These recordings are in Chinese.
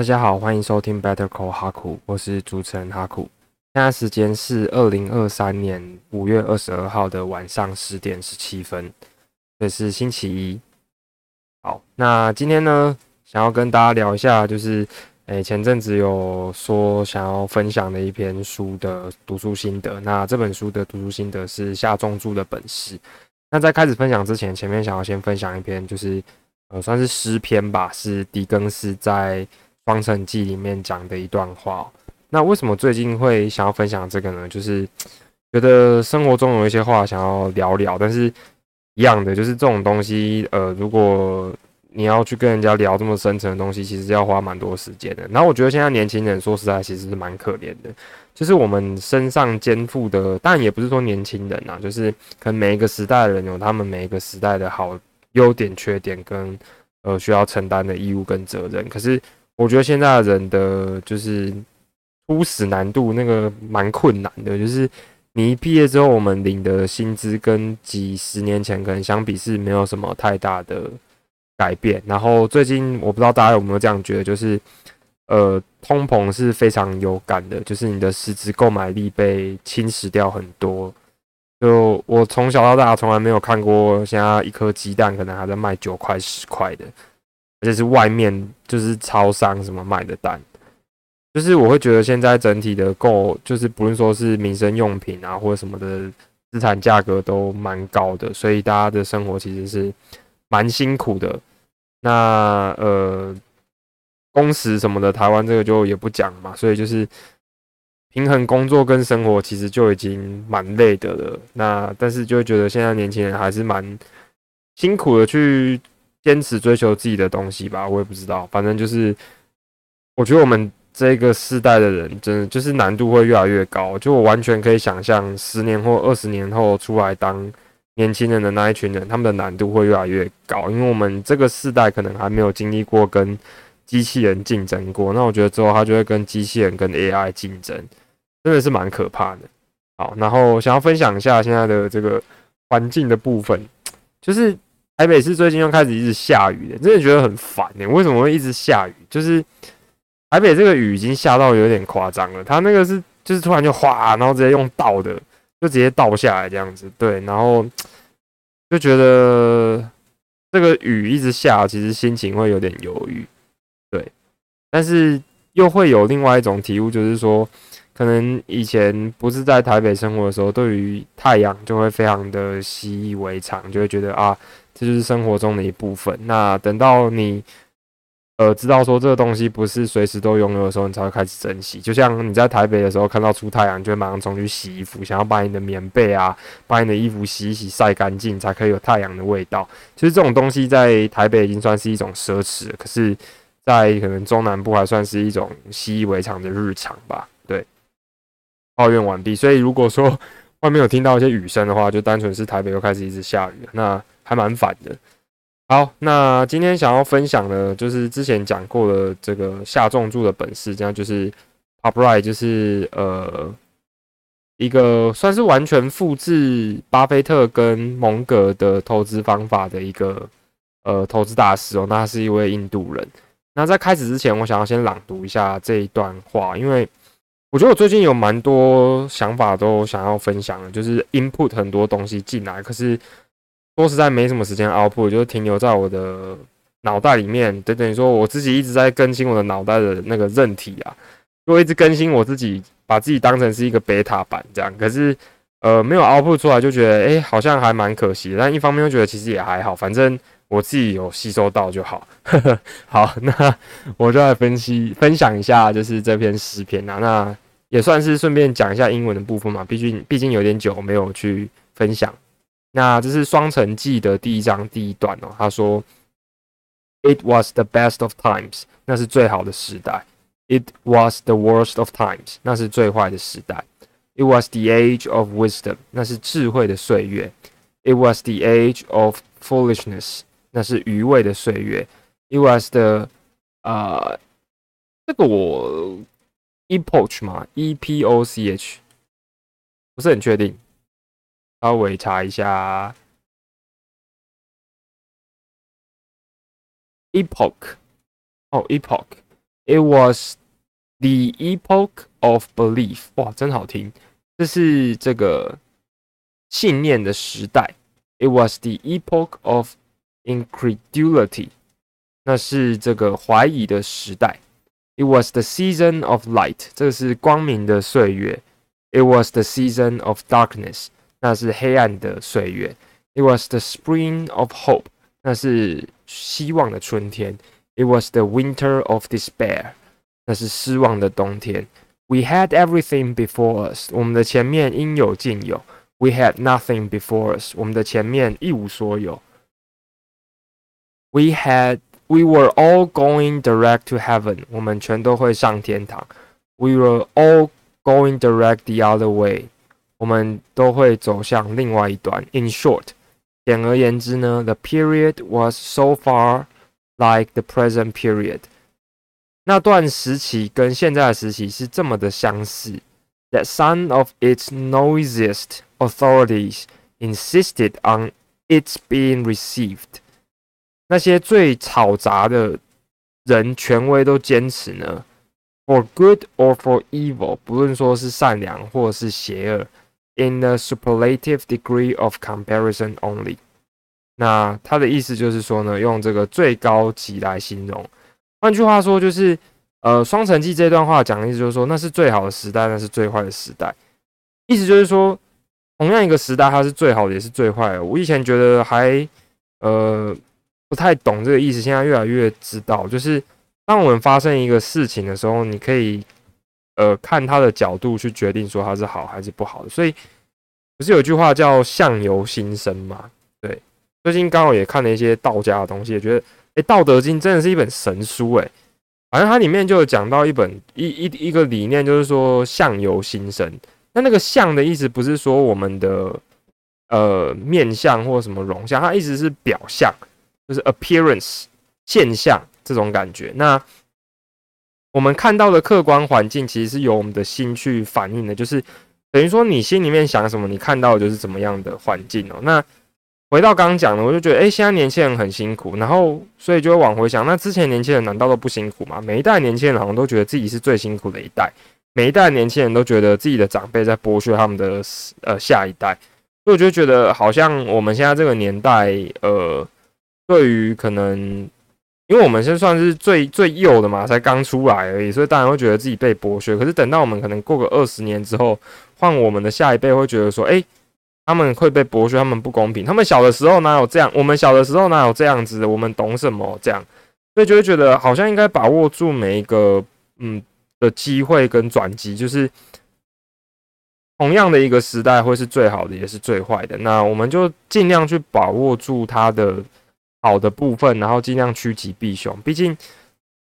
大家好，欢迎收听 Better Call 哈库，我是主持人哈库。现在时间是二零二三年五月二十二号的晚上十点十七分，这是星期一。好，那今天呢，想要跟大家聊一下，就是诶前阵子有说想要分享的一篇书的读书心得。那这本书的读书心得是下重注的本事。那在开始分享之前，前面想要先分享一篇，就是呃算是诗篇吧，是狄更斯在。《方程记》里面讲的一段话，那为什么最近会想要分享这个呢？就是觉得生活中有一些话想要聊聊，但是一样的，就是这种东西，呃，如果你要去跟人家聊这么深层的东西，其实要花蛮多时间的。然后我觉得现在年轻人说实在，其实是蛮可怜的，就是我们身上肩负的，但也不是说年轻人啊，就是可能每一个时代的人有他们每一个时代的好优点、缺点跟呃需要承担的义务跟责任，可是。我觉得现在人的就是初始难度那个蛮困难的，就是你一毕业之后，我们领的薪资跟几十年前可能相比是没有什么太大的改变。然后最近我不知道大家有没有这样觉得，就是呃通膨是非常有感的，就是你的实质购买力被侵蚀掉很多。就我从小到大从来没有看过，现在一颗鸡蛋可能还在卖九块十块的。而且是外面就是超商什么卖的单，就是我会觉得现在整体的购，就是不论说是民生用品啊或者什么的资产价格都蛮高的，所以大家的生活其实是蛮辛苦的。那呃，工时什么的，台湾这个就也不讲嘛，所以就是平衡工作跟生活其实就已经蛮累的了。那但是就会觉得现在年轻人还是蛮辛苦的去。坚持追求自己的东西吧，我也不知道，反正就是，我觉得我们这个世代的人，真的就是难度会越来越高。就我完全可以想象，十年或二十年后出来当年轻人的那一群人，他们的难度会越来越高，因为我们这个世代可能还没有经历过跟机器人竞争过。那我觉得之后他就会跟机器人跟 AI 竞争，真的是蛮可怕的。好，然后想要分享一下现在的这个环境的部分，就是。台北市最近又开始一直下雨了，真的觉得很烦呢。为什么会一直下雨？就是台北这个雨已经下到有点夸张了。它那个是就是突然就哗，然后直接用倒的，就直接倒下来这样子。对，然后就觉得这个雨一直下，其实心情会有点犹豫。对，但是又会有另外一种体悟，就是说，可能以前不是在台北生活的时候，对于太阳就会非常的习以为常，就会觉得啊。这就是生活中的一部分。那等到你呃知道说这个东西不是随时都拥有的时候，你才会开始珍惜。就像你在台北的时候看到出太阳，就会马上冲去洗衣服，想要把你的棉被啊、把你的衣服洗一洗、晒干净，才可以有太阳的味道。其实这种东西在台北已经算是一种奢侈，可是，在可能中南部还算是一种习以为常的日常吧。对，抱怨完毕。所以如果说 外面有听到一些雨声的话，就单纯是台北又开始一直下雨了。那还蛮反的。好，那今天想要分享的，就是之前讲过的这个下重注的本事，这样就是 upright，就是呃一个算是完全复制巴菲特跟蒙格的投资方法的一个呃投资大师哦。那他是一位印度人。那在开始之前，我想要先朗读一下这一段话，因为我觉得我最近有蛮多想法都想要分享的，就是 input 很多东西进来，可是。说实在，没什么时间 output，就停留在我的脑袋里面，等等于说我自己一直在更新我的脑袋的那个韧体啊，就一直更新我自己，把自己当成是一个 beta 版这样。可是，呃，没有 output 出来，就觉得哎，好像还蛮可惜。但一方面又觉得其实也还好，反正我自己有吸收到就好。好，那我就来分析分享一下，就是这篇诗篇啊，那也算是顺便讲一下英文的部分嘛，毕竟毕竟有点久没有去分享。那这是《双城记》的第一章第一段哦。他说：“It was the best of times，那是最好的时代；It was the worst of times，那是最坏的时代；It was the age of wisdom，那是智慧的岁月；It was the age of foolishness，那是愚昧的岁月；It was the 啊，这个我 epoch 嘛，e p o c h，不是很确定。”稍微查一下，epoch，哦，epoch， It was the epoch of belief。哇，真好听！这是这个信念的时代。It was the epoch of incredulity。那是这个怀疑的时代。It was the season of light。这是光明的岁月。It was the season of darkness。 那是黑暗的岁月。It was the spring of hope。那是希望的春天。It was the winter of despair。那是失望的冬天。We had everything before us。我们的前面应有尽有。We had nothing before us。我们的前面一无所有。We had we were all going direct to heaven。我们全都会上天堂。We were all going direct the other way。 我们都会走向另外一端。In short，简而言之呢，the period was so far like the present period。那段时期跟现在的时期是这么的相似。That some of its noisiest authorities insisted on its being received。那些最吵杂的人权威都坚持呢，for good or for evil，不论说是善良或是邪恶 ，in a superlative degree of comparison only。那他的意思就是说呢，用这个最高级来形容。换句话说，就是呃，双城记这段话讲的意思就是说，那是最好的时代，那是最坏的时代。意思就是说。同样一个时代，它是最好的，也是最坏的。我以前觉得还呃不太懂这个意思，现在越来越知道。就是当我们发生一个事情的时候，你可以呃看他的角度去决定说它是好还是不好的。所以不是有句话叫“相由心生”嘛？对，最近刚好也看了一些道家的东西，也觉得哎，《道德经》真的是一本神书哎。反正它里面就有讲到一本一一一个理念，就是说“相由心生”。那那个相的意思不是说我们的呃面相或什么容相，它意思是表象，就是 appearance 现象这种感觉。那我们看到的客观环境其实是由我们的心去反映的，就是等于说你心里面想什么，你看到的就是怎么样的环境哦。那回到刚刚讲的，我就觉得，哎，现在年轻人很辛苦，然后所以就会往回想，那之前年轻人难道都不辛苦吗？每一代年轻人好像都觉得自己是最辛苦的一代。每一代年轻人都觉得自己的长辈在剥削他们的呃下一代，所以我就觉得好像我们现在这个年代，呃，对于可能，因为我们现在算是最最幼的嘛，才刚出来而已，所以当然会觉得自己被剥削。可是等到我们可能过个二十年之后，换我们的下一辈会觉得说，哎，他们会被剥削，他们不公平，他们小的时候哪有这样？我们小的时候哪有这样子？我们懂什么？这样，所以就会觉得好像应该把握住每一个，嗯。的机会跟转机，就是同样的一个时代，会是最好的，也是最坏的。那我们就尽量去把握住它的好的部分，然后尽量趋吉避凶。毕竟，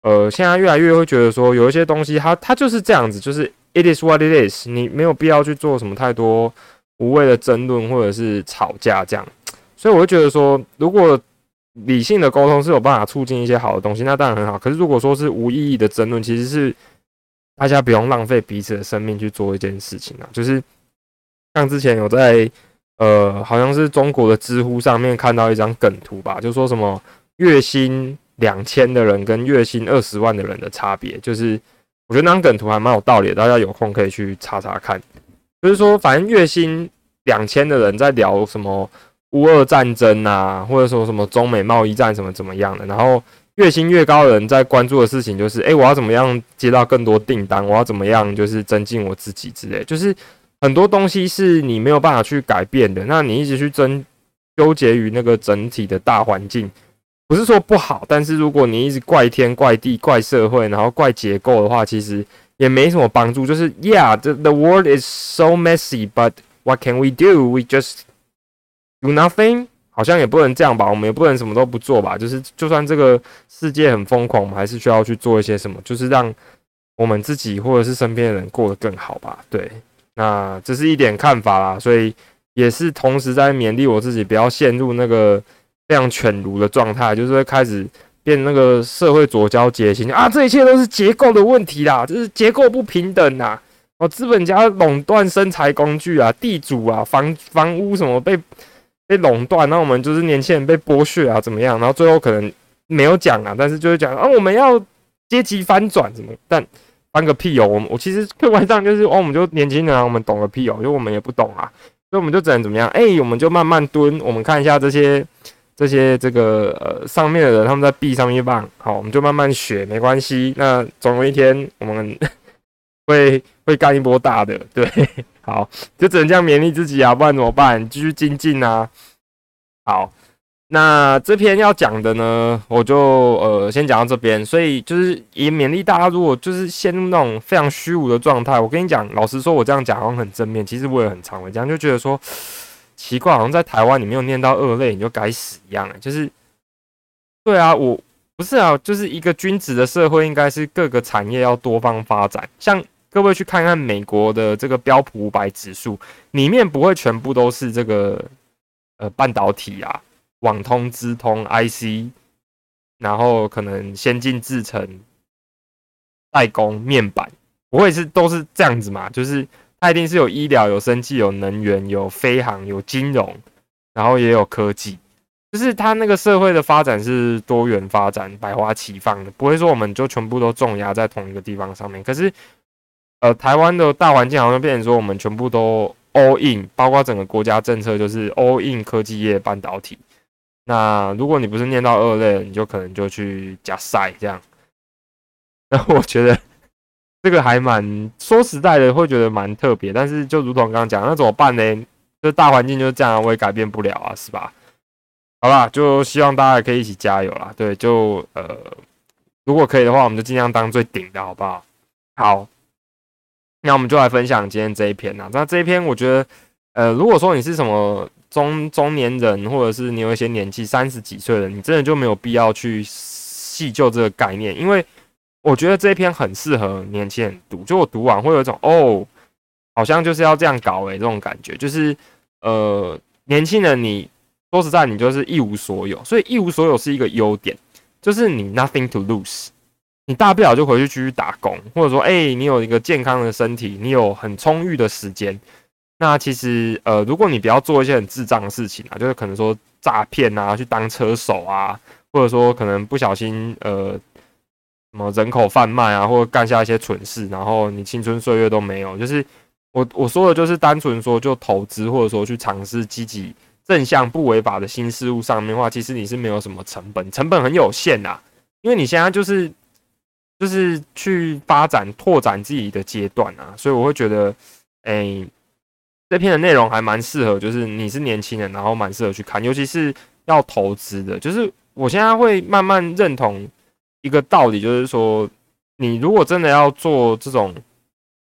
呃，现在越来越会觉得说，有一些东西，它它就是这样子，就是 it is what it is，你没有必要去做什么太多无谓的争论或者是吵架这样。所以，我会觉得说，如果理性的沟通是有办法促进一些好的东西，那当然很好。可是，如果说是无意义的争论，其实是。大家不用浪费彼此的生命去做一件事情啊，就是像之前有在呃，好像是中国的知乎上面看到一张梗图吧，就说什么月薪两千的人跟月薪二十万的人的差别，就是我觉得那张梗图还蛮有道理的，大家有空可以去查查看。就是说，反正月薪两千的人在聊什么乌俄战争啊，或者说什么中美贸易战什么怎么样的，然后。月薪越高的人在关注的事情就是，哎，我要怎么样接到更多订单？我要怎么样就是增进我自己之类。就是很多东西是你没有办法去改变的。那你一直去争纠结于那个整体的大环境，不是说不好，但是如果你一直怪天怪地怪社会，然后怪结构的话，其实也没什么帮助。就是 Yeah，the the world is so messy，but what can we do？We just do nothing。好像也不能这样吧，我们也不能什么都不做吧。就是就算这个世界很疯狂，我们还是需要去做一些什么，就是让我们自己或者是身边的人过得更好吧。对，那这是一点看法啦，所以也是同时在勉励我自己，不要陷入那个非常犬儒的状态，就是会开始变那个社会左交结心啊，这一切都是结构的问题啦，就是结构不平等呐，哦，资本家垄断生财工具啊，地主啊，房房屋什么被。被垄断，那我们就是年轻人被剥削啊，怎么样？然后最后可能没有讲啊，但是就是讲啊，我们要阶级翻转什么，但翻个屁哦！我我其实客观上就是哦，我们就年轻人啊，我们懂个屁哦，因为我们也不懂啊，所以我们就只能怎么样？哎，我们就慢慢蹲，我们看一下这些这些这个呃上面的人他们在壁上面放，好，我们就慢慢学，没关系。那总有一天我们 会会干一波大的，对，好，就只能这样勉励自己啊，不然怎么办？继续精进啊，好。那这篇要讲的呢，我就呃先讲到这边。所以就是也勉励大家，如果就是陷入那种非常虚无的状态，我跟你讲，老实说，我这样讲好像很正面，其实我也很常会这样，就觉得说奇怪，好像在台湾你没有念到二类你就该死一样。就是对啊，我不是啊，就是一个君子的社会，应该是各个产业要多方发展。像各位去看看美国的这个标普五百指数，里面不会全部都是这个呃半导体啊。网通、资通、IC，然后可能先进制程、代工、面板，不会是都是这样子嘛？就是它一定是有医疗、有生技、有能源、有飞航、有金融，然后也有科技，就是它那个社会的发展是多元发展、百花齐放的，不会说我们就全部都重压在同一个地方上面。可是，呃，台湾的大环境好像变成说我们全部都 all in，包括整个国家政策就是 all in 科技业、半导体。那如果你不是念到二类，你就可能就去加赛这样。那我觉得这个还蛮说实在的，会觉得蛮特别。但是就如同刚刚讲，那怎么办呢？这大环境就是这样，我也改变不了啊，是吧？好吧，就希望大家可以一起加油啦。对，就呃，如果可以的话，我们就尽量当最顶的好不好？好，那我们就来分享今天这一篇呐。那这一篇我觉得，呃，如果说你是什么。中中年人，或者是你有一些年纪三十几岁的，你真的就没有必要去细究这个概念，因为我觉得这一篇很适合年轻人读。就我读完会有一种哦，好像就是要这样搞诶，这种感觉。就是呃，年轻人，你说实在，你就是一无所有，所以一无所有是一个优点，就是你 nothing to lose，你大不了就回去继续打工，或者说，哎，你有一个健康的身体，你有很充裕的时间。那其实，呃，如果你不要做一些很智障的事情啊，就是可能说诈骗啊，去当车手啊，或者说可能不小心，呃，什么人口贩卖啊，或者干下一些蠢事，然后你青春岁月都没有。就是我我说的，就是单纯说就投资，或者说去尝试积极正向不违法的新事物上面的话，其实你是没有什么成本，成本很有限啊，因为你现在就是就是去发展拓展自己的阶段啊，所以我会觉得，哎。这篇的内容还蛮适合，就是你是年轻人，然后蛮适合去看，尤其是要投资的。就是我现在会慢慢认同一个道理，就是说，你如果真的要做这种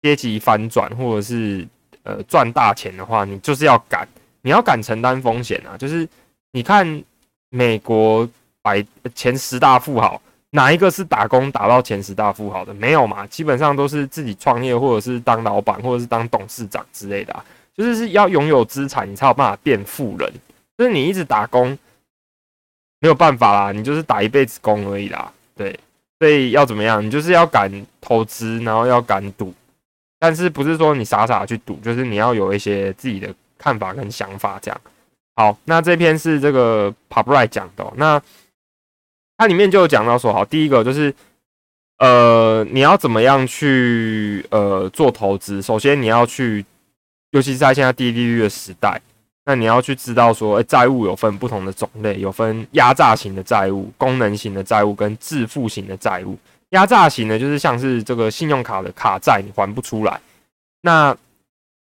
阶级翻转，或者是呃赚大钱的话，你就是要敢，你要敢承担风险啊。就是你看美国百前十大富豪，哪一个是打工打到前十大富豪的？没有嘛，基本上都是自己创业，或者是当老板，或者是当董事长之类的。就是是要拥有资产，你才有办法变富人。就是你一直打工，没有办法啦，你就是打一辈子工而已啦。对，所以要怎么样？你就是要敢投资，然后要敢赌。但是不是说你傻傻去赌，就是你要有一些自己的看法跟想法。这样好，那这篇是这个 p u b r i 讲的。那它里面就有讲到说，好，第一个就是呃，你要怎么样去呃做投资？首先你要去。尤其是在现在低利率的时代，那你要去知道说，哎，债务有分不同的种类，有分压榨型的债务、功能型的债务跟自付型的债务。压榨型的，就是像是这个信用卡的卡债，你还不出来，那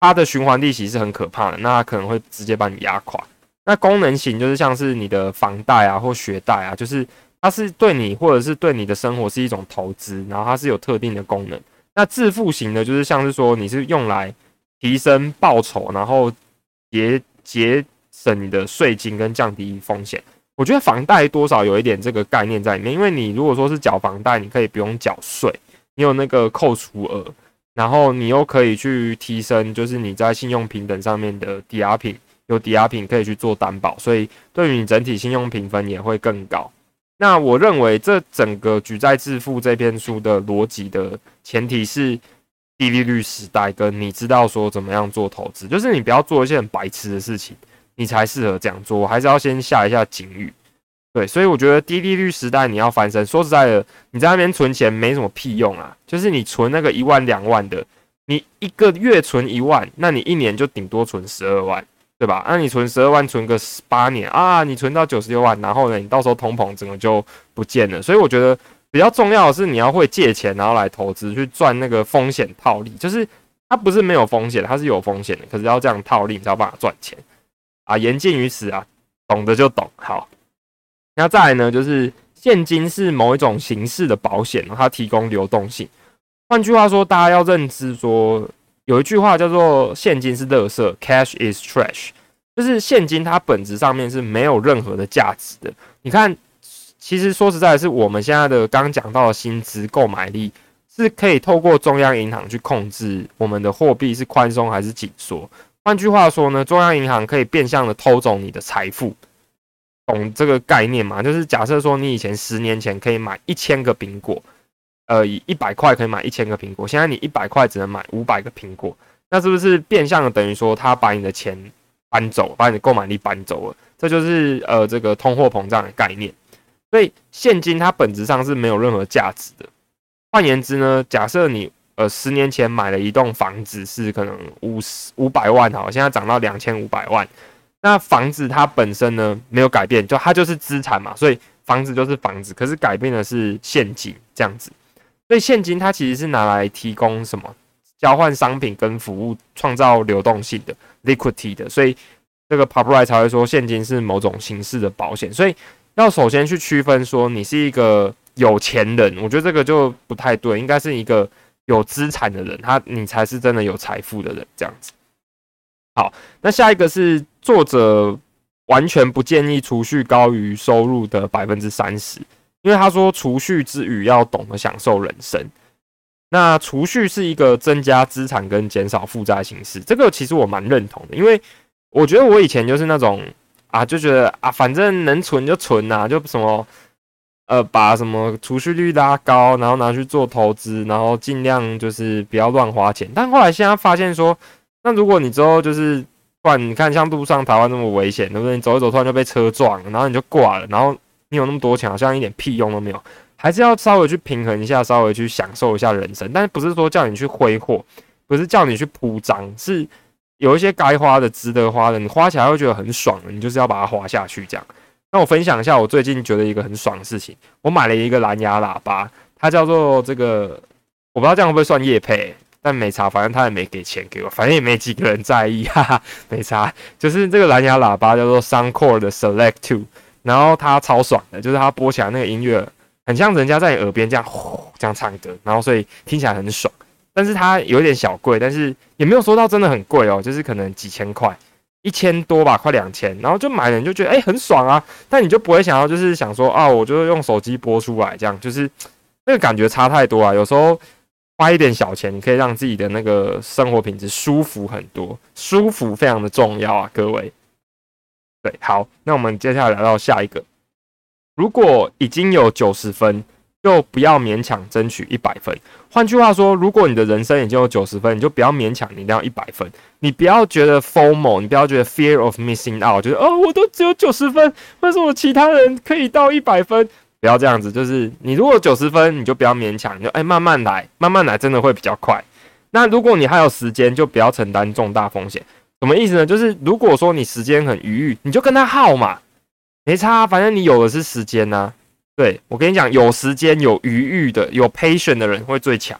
它的循环利息是很可怕的，那它可能会直接把你压垮。那功能型就是像是你的房贷啊或学贷啊，就是它是对你或者是对你的生活是一种投资，然后它是有特定的功能。那自付型的，就是像是说你是用来提升报酬，然后节节省你的税金跟降低风险。我觉得房贷多少有一点这个概念在里面，因为你如果说是缴房贷，你可以不用缴税，你有那个扣除额，然后你又可以去提升，就是你在信用平等上面的抵押品，有抵押品可以去做担保，所以对于你整体信用评分也会更高。那我认为这整个举债致富这篇书的逻辑的前提是。低利率时代，跟你知道说怎么样做投资，就是你不要做一些很白痴的事情，你才适合这样做。我还是要先下一下警语。对，所以我觉得低利率时代你要翻身，说实在的，你在那边存钱没什么屁用啊。就是你存那个一万两万的，你一个月存一万，那你一年就顶多存十二万，对吧？那你存十二万，存个八年啊，你存到九十六万，然后呢，你到时候通膨整个就不见了。所以我觉得比较重要的是你要会借钱，然后来投资去赚那个风险套利，就是它不是没有风险，它是有风险的，可是要这样套利，你才有办法赚钱啊。言尽于此啊，懂得就懂，好。那再来呢，就是现金是某一种形式的保险，它提供流动性。换句话说，大家要认知说，有一句话叫做“现金是垃圾 ”，cash is trash，就是现金它本质上面是没有任何的价值的。你看，其实说实在，是我们现在的刚讲到的薪资购买力是可以透过中央银行去控制我们的货币是宽松还是紧缩。换句话说呢，中央银行可以变相的偷走你的财富。懂这个概念吗？就是假设说你以前十年前可以买一千个苹果，呃，以一百块可以买一千个苹果，现在你一百块只能买五百个苹果，那是不是变相的等于说他把你的钱搬走，把你的购买力搬走了？这就是呃这个通货膨胀的概念。所以现金它本质上是没有任何价值的。换言之呢，假设你呃十年前买了一栋房子是可能五十五百万，好，现在涨到两千五百万。那房子它本身呢没有改变，就它就是资产嘛，所以房子就是房子，可是改变的是现金这样子。所以现金它其实是拿来提供什么交换商品跟服务，创造流动性的 liquidity 的。所以这个 p o p r i 才会说现金是某种形式的保险。所以要首先去区分说你是一个有钱人，我觉得这个就不太对，应该是一个有资产的人，他你才是真的有财富的人这样子。好，那下一个是作者完全不建议储蓄高于收入的百分之三十，因为他说储蓄之余要懂得享受人生。那储蓄是一个增加资产跟减少负债形式，这个其实我蛮认同的，因为我觉得我以前就是那种啊，就觉得啊，反正能存就存呐，就什么呃，把什么储蓄率拉高，然后拿去做投资，然后尽量就是不要乱花钱。但后来现在发现说。那如果你之后就是突然你看像路上台湾那么危险，对不对？你走一走突然就被车撞，然后你就挂了，然后你有那么多钱，好像一点屁用都没有。还是要稍微去平衡一下，稍微去享受一下人生。但是不是说叫你去挥霍，不是叫你去铺张，是有一些该花的、值得花的，你花起来会觉得很爽的，你就是要把它花下去。这样。那我分享一下我最近觉得一个很爽的事情，我买了一个蓝牙喇叭，它叫做这个，我不知道这样会不会算叶配。但没差，反正他也没给钱给我，反正也没几个人在意，哈哈，没差。就是这个蓝牙喇叭叫做 Soundcore 的 Select Two，然后它超爽的，就是它播起来那个音乐很像人家在你耳边这样呼这样唱歌，然后所以听起来很爽。但是它有点小贵，但是也没有说到真的很贵哦，就是可能几千块，一千多吧，快两千。然后就买了你就觉得哎很爽啊，但你就不会想要就是想说啊，我就是用手机播出来这样，就是那个感觉差太多啊，有时候。花一点小钱，你可以让自己的那个生活品质舒服很多，舒服非常的重要啊，各位。对，好，那我们接下来来到下一个。如果已经有九十分，就不要勉强争取一百分。换句话说，如果你的人生已经有九十分，你就不要勉强你一定要一百分。你不要觉得 formal，你不要觉得 fear of missing out，就是哦，我都只有九十分，为什么其他人可以到一百分？不要这样子，就是你如果九十分，你就不要勉强，你就哎慢慢来，慢慢来，真的会比较快。那如果你还有时间，就不要承担重大风险。什么意思呢？就是如果说你时间很余裕，你就跟他耗嘛，没差，反正你有的是时间呐。对我跟你讲，有时间有余裕的，有 patient 的人会最强。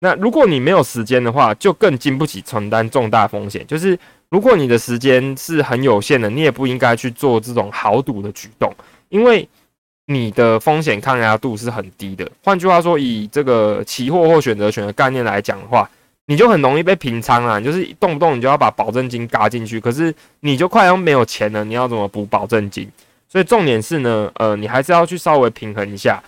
那如果你没有时间的话，就更经不起承担重大风险。就是如果你的时间是很有限的，你也不应该去做这种豪赌的举动，因为。你的风险抗压度是很低的。换句话说，以这个期货或选择权的概念来讲的话，你就很容易被平仓啊，就是动不动你就要把保证金嘎进去，可是你就快要没有钱了，你要怎么补保证金？所以重点是呢，呃，你还是要去稍微平衡一下。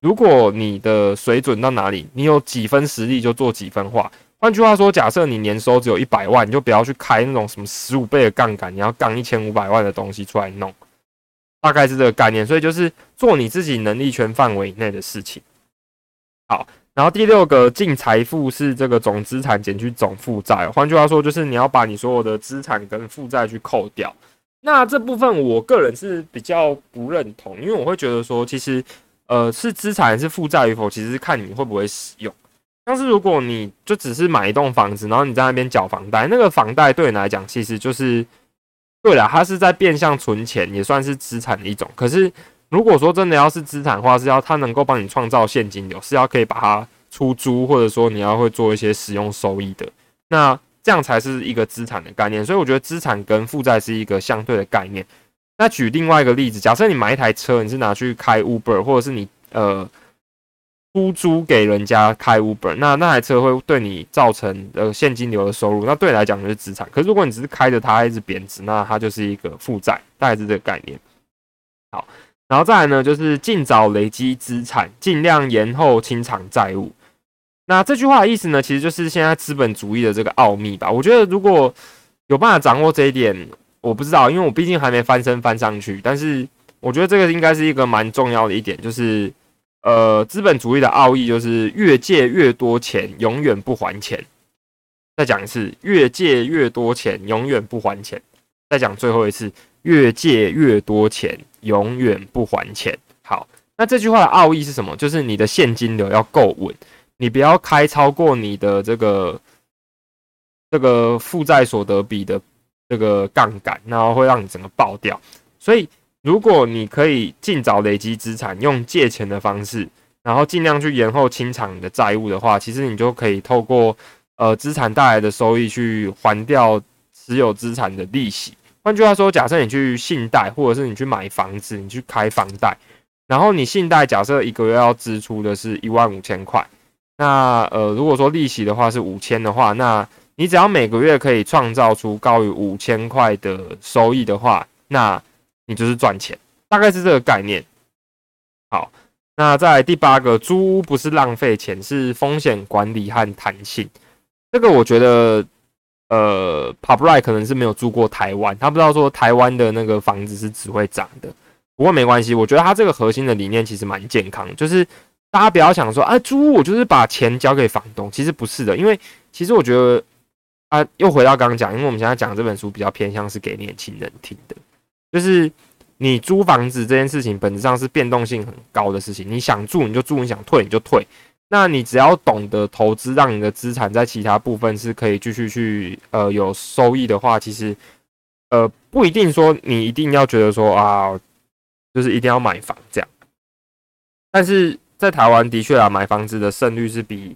如果你的水准到哪里，你有几分实力就做几分化。换句话说，假设你年收只有一百万，你就不要去开那种什么十五倍的杠杆，你要杠一千五百万的东西出来弄。大概是这个概念，所以就是做你自己能力圈范围以内的事情。好，然后第六个净财富是这个总资产减去总负债，换句话说就是你要把你所有的资产跟负债去扣掉。那这部分我个人是比较不认同，因为我会觉得说，其实呃是资产还是负债与否，其实看你会不会使用。像是如果你就只是买一栋房子，然后你在那边缴房贷，那个房贷对你来讲其实就是对了，它是在变相存钱，也算是资产的一种。可是如果说真的要是资产的话，是要它能够帮你创造现金流，是要可以把它出租，或者说你要会做一些使用收益的，那这样才是一个资产的概念。所以我觉得资产跟负债是一个相对的概念。那举另外一个例子，假设你买一台车，你是拿去开 Uber，或者是你呃。出租给人家开 Uber，那那台车会对你造成呃现金流的收入，那对你来讲就是资产。可是如果你只是开着它一直贬值，那它就是一个负债，大概是这个概念。好，然后再来呢，就是尽早累积资产，尽量延后清偿债务。那这句话的意思呢，其实就是现在资本主义的这个奥秘吧。我觉得如果有办法掌握这一点，我不知道，因为我毕竟还没翻身翻上去。但是我觉得这个应该是一个蛮重要的一点，就是。呃，资本主义的奥义就是越借越多钱，永远不还钱。再讲一次，越借越多钱，永远不还钱。再讲最后一次，越借越多钱，永远不还钱。好，那这句话的奥义是什么？就是你的现金流要够稳，你不要开超过你的这个这个负债所得比的这个杠杆，然后会让你整个爆掉。所以。如果你可以尽早累积资产，用借钱的方式，然后尽量去延后清偿你的债务的话，其实你就可以透过呃资产带来的收益去还掉持有资产的利息。换句话说，假设你去信贷，或者是你去买房子，你去开房贷，然后你信贷假设一个月要支出的是一万五千块，那呃如果说利息的话是五千的话，那你只要每个月可以创造出高于五千块的收益的话，那你就是赚钱，大概是这个概念。好，那在第八个，租屋不是浪费钱，是风险管理和弹性。这个我觉得，呃 p u b l i 可能是没有住过台湾，他不知道说台湾的那个房子是只会涨的。不过没关系，我觉得他这个核心的理念其实蛮健康，就是大家不要想说，啊，租我就是把钱交给房东，其实不是的，因为其实我觉得，啊，又回到刚刚讲，因为我们现在讲这本书比较偏向是给年轻人听的。就是你租房子这件事情，本质上是变动性很高的事情。你想住你就住，你想退你就退。那你只要懂得投资，让你的资产在其他部分是可以继续去呃有收益的话，其实呃不一定说你一定要觉得说啊，就是一定要买房这样。但是在台湾的确啊，买房子的胜率是比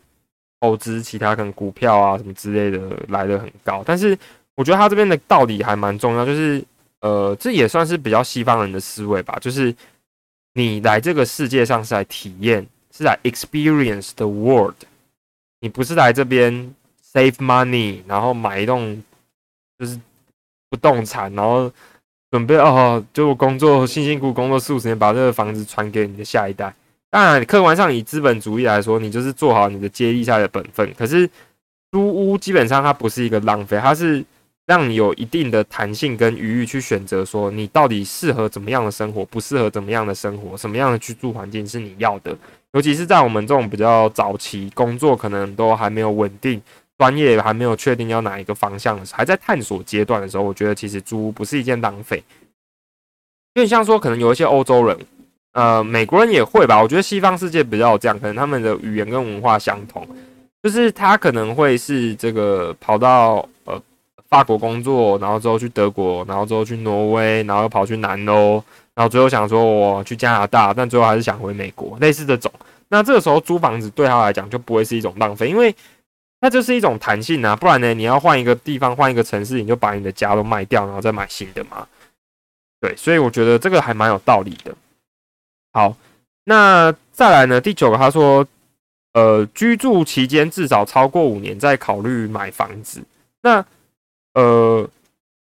投资其他可能股票啊什么之类的来的很高。但是我觉得他这边的道理还蛮重要，就是。呃，这也算是比较西方人的思维吧，就是你来这个世界上是来体验，是来 experience the world，你不是来这边 save money，然后买一栋就是不动产，然后准备哦，就工作辛辛苦苦工作四五十年，把这个房子传给你的下一代。当然，客观上以资本主义来说，你就是做好你的接力赛的本分。可是租屋基本上它不是一个浪费，它是。让你有一定的弹性跟余裕去选择，说你到底适合怎么样的生活，不适合怎么样的生活，什么样的居住环境是你要的。尤其是在我们这种比较早期工作，可能都还没有稳定，专业还没有确定要哪一个方向的时候，还在探索阶段的时候，我觉得其实租屋不是一件浪费。因为像说，可能有一些欧洲人，呃，美国人也会吧。我觉得西方世界比较这样，可能他们的语言跟文化相同，就是他可能会是这个跑到呃。法国工作，然后之后去德国，然后之后去挪威，然后又跑去南欧，然后最后想说我去加拿大，但最后还是想回美国，类似这种。那这个时候租房子对他来讲就不会是一种浪费，因为那就是一种弹性啊。不然呢，你要换一个地方，换一个城市，你就把你的家都卖掉，然后再买新的嘛。对，所以我觉得这个还蛮有道理的。好，那再来呢？第九个，他说，呃，居住期间至少超过五年，再考虑买房子。那呃，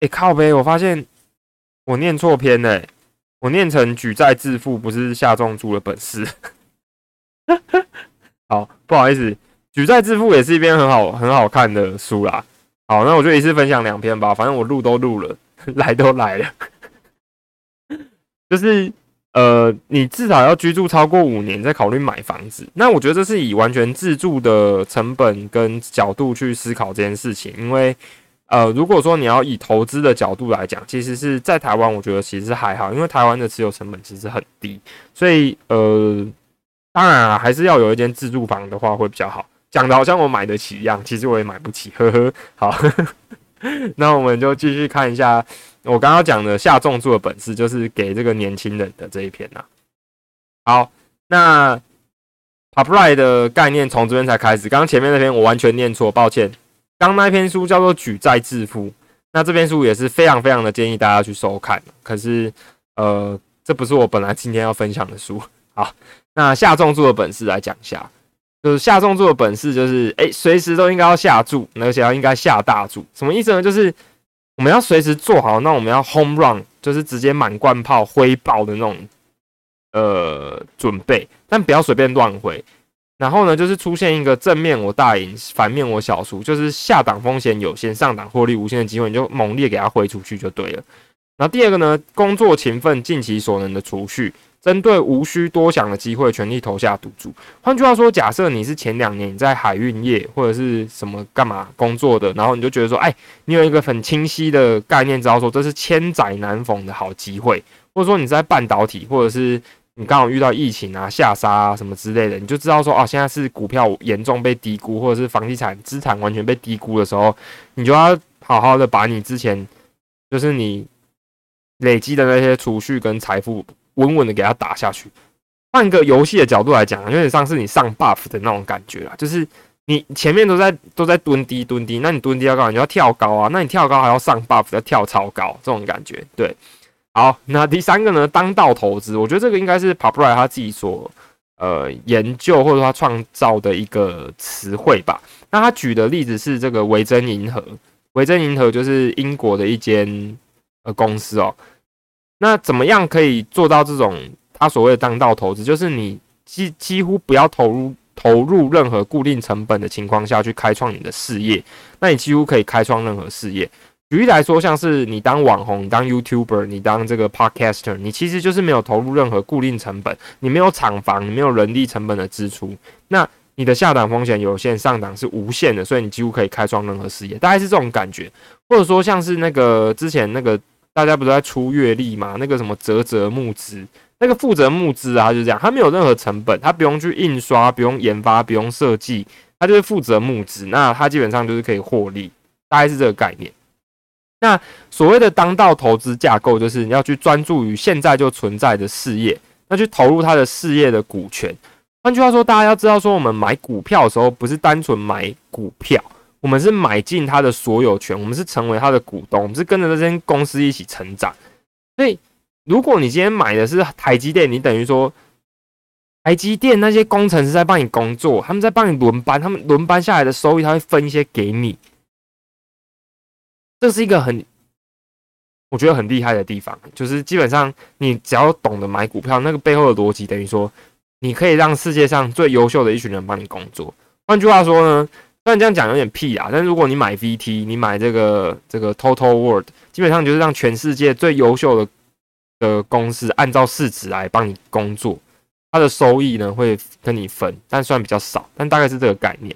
哎靠呗！我发现我念错篇嘞，我念成举债致富，不是下重注的本事。好，不好意思，举债致富也是一篇很好很好看的书啦。好，那我就一次分享两篇吧，反正我录都录了，来都来了。就是呃，你至少要居住超过五年再考虑买房子。那我觉得这是以完全自住的成本跟角度去思考这件事情，因为。呃，如果说你要以投资的角度来讲，其实是在台湾，我觉得其实还好，因为台湾的持有成本其实很低，所以呃，当然啊，还是要有一间自住房的话会比较好。讲的好像我买得起一样，其实我也买不起，呵呵。好，那我们就继续看一下我刚刚讲的下重注的本事，就是给这个年轻人的这一篇呐。好，那 upright 的概念从这边才开始，刚刚前面那篇我完全念错，抱歉。刚那篇书叫做《举债致富》，那这篇书也是非常非常的建议大家去收看。可是，呃，这不是我本来今天要分享的书。好，那下重注的本事来讲一下，就是下重注的本事就是，哎，随时都应该要下注，而且要应该下大注。什么意思呢？就是我们要随时做好，那我们要 home run，就是直接满贯炮挥爆的那种，呃，准备，但不要随便乱挥。然后呢，就是出现一个正面我大赢，反面我小输，就是下档风险有限，上档获利无限的机会，你就猛烈给它挥出去就对了。然后第二个呢，工作勤奋，尽其所能的储蓄，针对无需多想的机会，全力投下赌注。换句话说，假设你是前两年你在海运业或者是什么干嘛工作的，然后你就觉得说，哎，你有一个很清晰的概念，知道说这是千载难逢的好机会，或者说你在半导体或者是。你刚好遇到疫情啊、下杀啊什么之类的，你就知道说哦，现在是股票严重被低估，或者是房地产资产完全被低估的时候，你就要好好的把你之前就是你累积的那些储蓄跟财富稳稳的给它打下去。换个游戏的角度来讲，有点像是你上 buff 的那种感觉啦，就是你前面都在都在蹲低蹲低，那你蹲低要干嘛？你要跳高啊，那你跳高还要上 buff，要跳超高，这种感觉，对。好，那第三个呢？当道投资，我觉得这个应该是 p a p r i 他自己所呃研究或者他创造的一个词汇吧。那他举的例子是这个维珍银河，维珍银河就是英国的一间呃公司哦。那怎么样可以做到这种他所谓的当道投资？就是你几几乎不要投入投入任何固定成本的情况下去开创你的事业，那你几乎可以开创任何事业。举例来说，像是你当网红、当 YouTuber、你当这个 Podcaster，你其实就是没有投入任何固定成本，你没有厂房，你没有人力成本的支出，那你的下档风险有限，上档是无限的，所以你几乎可以开创任何事业，大概是这种感觉。或者说像是那个之前那个大家不是在出月历嘛，那个什么泽泽募资，那个负责募资啊，就是这样，他没有任何成本，他不用去印刷，不用研发，不用设计，他就是负责募资，那他基本上就是可以获利，大概是这个概念。那所谓的当道投资架构，就是你要去专注于现在就存在的事业，那去投入他的事业的股权。换句话说，大家要知道，说我们买股票的时候，不是单纯买股票，我们是买进他的所有权，我们是成为他的股东，我们是跟着这间公司一起成长。所以，如果你今天买的是台积电，你等于说台积电那些工程师在帮你工作，他们在帮你轮班，他们轮班下来的收益，他会分一些给你。这是一个很，我觉得很厉害的地方，就是基本上你只要懂得买股票，那个背后的逻辑等于说，你可以让世界上最优秀的一群人帮你工作。换句话说呢，虽然这样讲有点屁啊，但是如果你买 VT，你买这个这个 Total World，基本上就是让全世界最优秀的的公司按照市值来帮你工作，它的收益呢会跟你分，但算比较少，但大概是这个概念。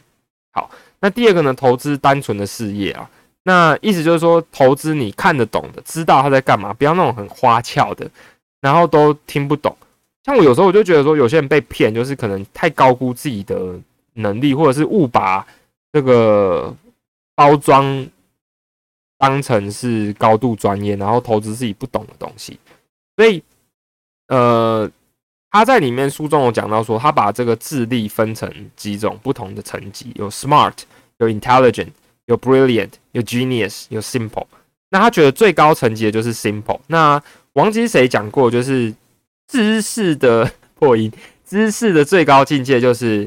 好，那第二个呢，投资单纯的事业啊。那意思就是说，投资你看得懂的，知道他在干嘛，不要那种很花俏的，然后都听不懂。像我有时候我就觉得说，有些人被骗，就是可能太高估自己的能力，或者是误把这个包装当成是高度专业，然后投资自己不懂的东西。所以，呃，他在里面书中有讲到说，他把这个智力分成几种不同的层级，有 smart，有 intelligent。有 brilliant，有 genius，有 simple。那他觉得最高层级的就是 simple。那王吉谁讲过，就是知识的 破音，知识的最高境界就是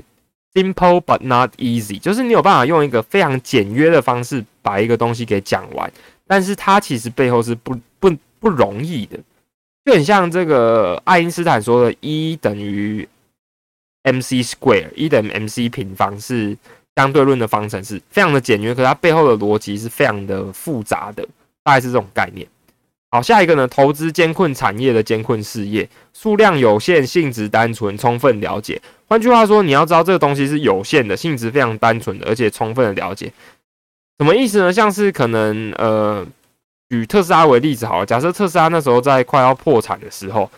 simple but not easy，就是你有办法用一个非常简约的方式把一个东西给讲完，但是它其实背后是不不不容易的，就很像这个爱因斯坦说的 E 等于 mc square，E 等于 mc 平方是。相对论的方程式非常的简约，可它背后的逻辑是非常的复杂的，大概是这种概念。好，下一个呢，投资艰困产业的艰困事业，数量有限，性质单纯，充分了解。换句话说，你要知道这个东西是有限的，性质非常单纯的，而且充分的了解。什么意思呢？像是可能呃，举特斯拉为例子好了，假设特斯拉那时候在快要破产的时候，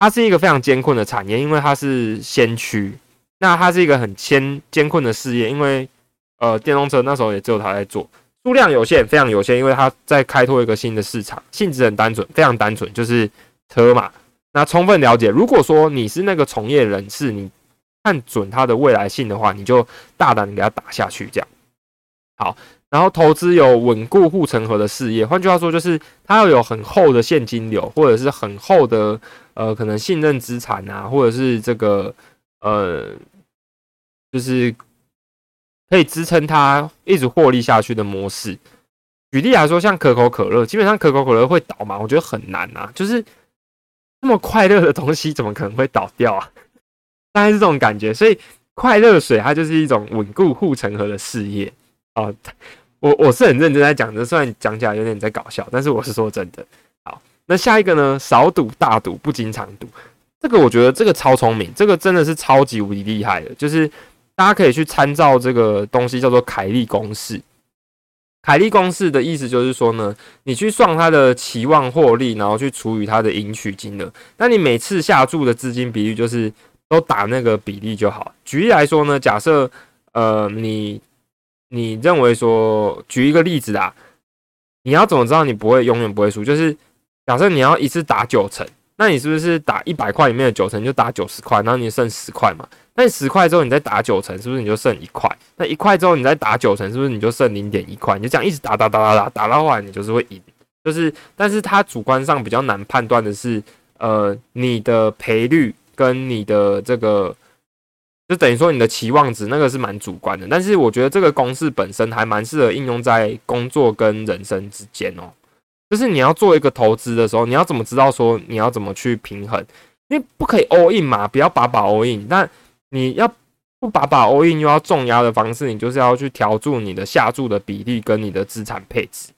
它是一个非常艰困的产业，因为它是先驱，那它是一个很艰艰困的事业，因为呃，电动车那时候也只有它在做，数量有限，非常有限，因为它在开拓一个新的市场，性质很单纯，非常单纯，就是车嘛。那充分了解，如果说你是那个从业人士，你看准它的未来性的话，你就大胆给它打下去，这样好。然后投资有稳固护城河的事业，换句话说，就是它要有很厚的现金流，或者是很厚的呃可能信任资产啊，或者是这个呃就是可以支撑它一直获利下去的模式。举例来说，像可口可乐，基本上可口可乐会倒吗？我觉得很难啊，就是那么快乐的东西，怎么可能会倒掉啊？大概是这种感觉。所以快乐水它就是一种稳固护城河的事业啊。我我是很认真在讲的，虽然讲起来有点在搞笑，但是我是说真的。好，那下一个呢？少赌大赌，不经常赌。这个我觉得这个超聪明，这个真的是超级无敌厉害的。就是大家可以去参照这个东西，叫做凯利公式。凯利公式的意思就是说呢，你去算它的期望获利，然后去除以它的赢取金额，那你每次下注的资金比例就是都打那个比例就好。举例来说呢，假设呃你。你认为说，举一个例子啊，你要怎么知道你不会永远不会输？就是假设你要一次打九成，那你是不是打一百块里面的九成就打九十块，然后你剩十块嘛？那你十块之后你再打九成，是不是你就剩一块？那一块之后你再打九成，是不是你就剩零点一块？你就这样一直打打打打打，打到后来你就是会赢。就是，但是它主观上比较难判断的是，呃，你的赔率跟你的这个。就等于说你的期望值那个是蛮主观的，但是我觉得这个公式本身还蛮适合应用在工作跟人生之间哦。就是你要做一个投资的时候，你要怎么知道说你要怎么去平衡？因为不可以 all in 嘛，不要把把 all in。但你要不把把 all in 又要重压的方式，你就是要去调注你的下注的比例跟你的资产配置。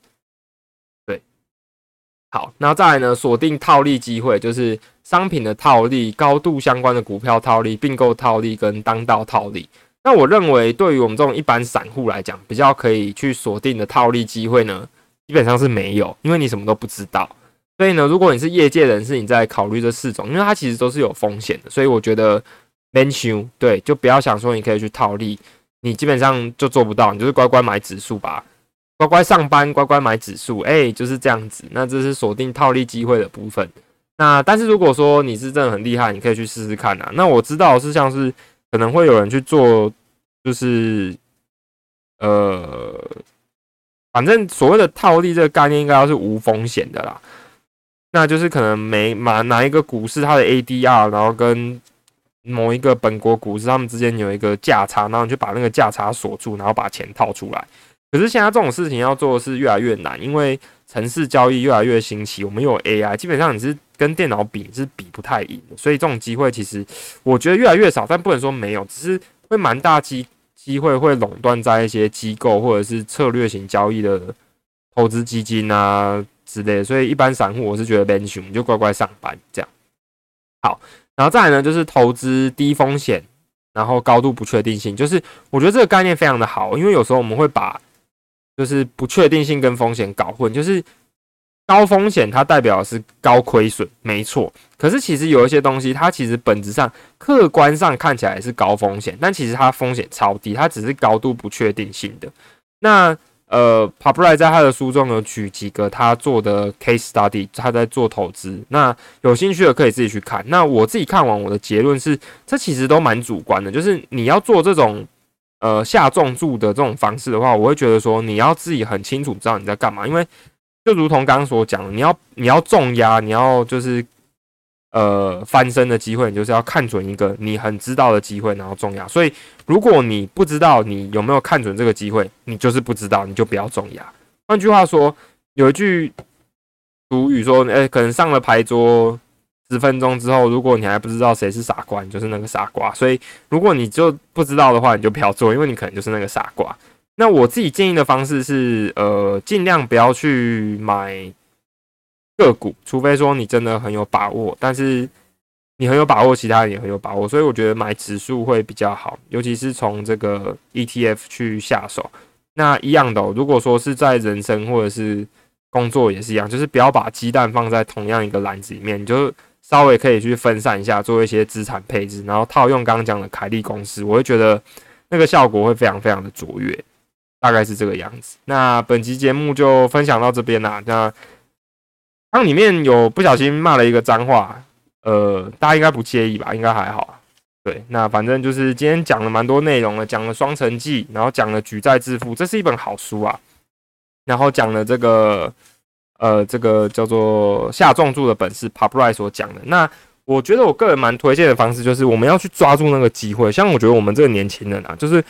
好，那再来呢，锁定套利机会就是。商品的套利、高度相关的股票套利、并购套利跟当道套利，那我认为对于我们这种一般散户来讲，比较可以去锁定的套利机会呢，基本上是没有，因为你什么都不知道。所以呢，如果你是业界人士，你在考虑这四种，因为它其实都是有风险的，所以我觉得 mention 对，就不要想说你可以去套利，你基本上就做不到，你就是乖乖买指数吧，乖乖上班，乖乖买指数，哎，就是这样子。那这是锁定套利机会的部分。那但是如果说你是真的很厉害，你可以去试试看啊。那我知道是像是可能会有人去做，就是呃，反正所谓的套利这个概念应该要是无风险的啦。那就是可能每买哪一个股市它的 ADR，然后跟某一个本国股市他们之间有一个价差，然后你就把那个价差锁住，然后把钱套出来。可是现在这种事情要做是越来越难，因为城市交易越来越兴起，我们有 AI，基本上你是。跟电脑比是比不太赢，所以这种机会其实我觉得越来越少，但不能说没有，只是会蛮大机机会会垄断在一些机构或者是策略型交易的投资基金啊之类，所以一般散户我是觉得 Ben 熊就乖乖上班这样。好，然后再来呢就是投资低风险，然后高度不确定性，就是我觉得这个概念非常的好，因为有时候我们会把就是不确定性跟风险搞混，就是。高风险它代表的是高亏损，没错。可是其实有一些东西，它其实本质上客观上看起来是高风险，但其实它风险超低，它只是高度不确定性的。那呃 p a p r i 在他的书中有举几个他做的 case study，他在做投资。那有兴趣的可以自己去看。那我自己看完，我的结论是，这其实都蛮主观的。就是你要做这种呃下重注的这种方式的话，我会觉得说你要自己很清楚知道你在干嘛，因为。就如同刚刚所讲，你要你要重压，你要就是呃翻身的机会，你就是要看准一个你很知道的机会，然后重压。所以如果你不知道你有没有看准这个机会，你就是不知道，你就不要重压。换句话说，有一句俗语说，哎，可能上了牌桌十分钟之后，如果你还不知道谁是傻瓜，你就是那个傻瓜。所以如果你就不知道的话，你就不要做，因为你可能就是那个傻瓜。那我自己建议的方式是，呃，尽量不要去买个股，除非说你真的很有把握。但是你很有把握，其他人也很有把握，所以我觉得买指数会比较好，尤其是从这个 ETF 去下手。那一样的，如果说是在人生或者是工作也是一样，就是不要把鸡蛋放在同样一个篮子里面，你就稍微可以去分散一下，做一些资产配置，然后套用刚刚讲的凯利公式，我会觉得那个效果会非常非常的卓越，大概是这个样子。那本期节目就分享到这边啦。那当里面有不小心骂了一个脏话，呃，大家应该不介意吧？应该还好。对，那反正就是今天讲了蛮多内容了，讲了《双城记》，然后讲了《举债致富》，这是一本好书啊。然后讲了这个，呃，这个叫做下重注的本事 p a p r i 所讲的。那我觉得我个人蛮推荐的方式，就是我们要去抓住那个机会。像我觉得我们这个年轻人啊，就是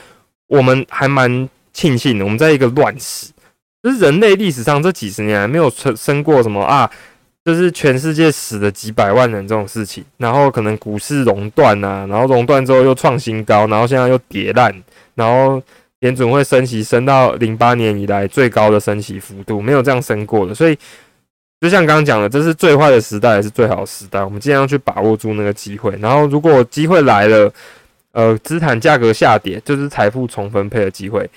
我们还蛮庆幸的，我们在一个乱世，就是人类历史上这几十年来没有生生过什么啊。就是全世界死了几百万人这种事情，然后可能股市熔断啊，然后熔断之后又创新高，然后现在又跌烂，然后联准会升息升到零八年以来最高的升息幅度，没有这样升过的。所以就像刚刚讲的，这是最坏的时代，也是最好的时代。我们尽量去把握住那个机会，然后如果机会来了，呃，资产价格下跌，就是财富重分配的机会，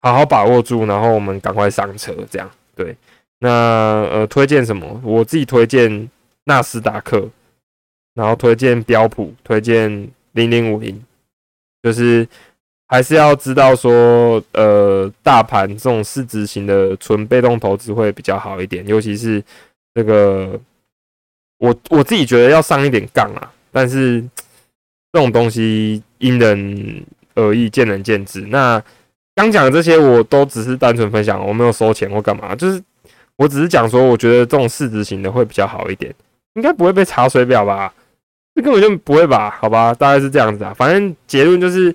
好好把握住，然后我们赶快上车，这样对。那呃，推荐什么？我自己推荐纳斯达克，然后推荐标普，推荐零零五零，就是还是要知道说，呃，大盘这种市值型的纯被动投资会比较好一点，尤其是这个，我我自己觉得要上一点杠啊，但是这种东西因人而异，见仁见智。那刚讲的这些，我都只是单纯分享，我没有收钱或干嘛，就是。我只是讲说，我觉得这种市值型的会比较好一点，应该不会被查水表吧？这根本就不会吧？好吧，大概是这样子啊。反正结论就是，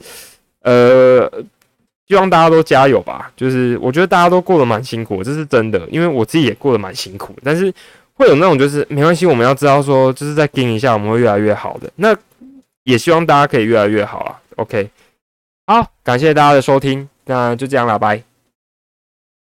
呃，希望大家都加油吧。就是我觉得大家都过得蛮辛苦，这是真的，因为我自己也过得蛮辛苦。但是会有那种就是没关系，我们要知道说，就是在盯一下，我们会越来越好的。那也希望大家可以越来越好啊。OK，好，感谢大家的收听，那就这样了，拜。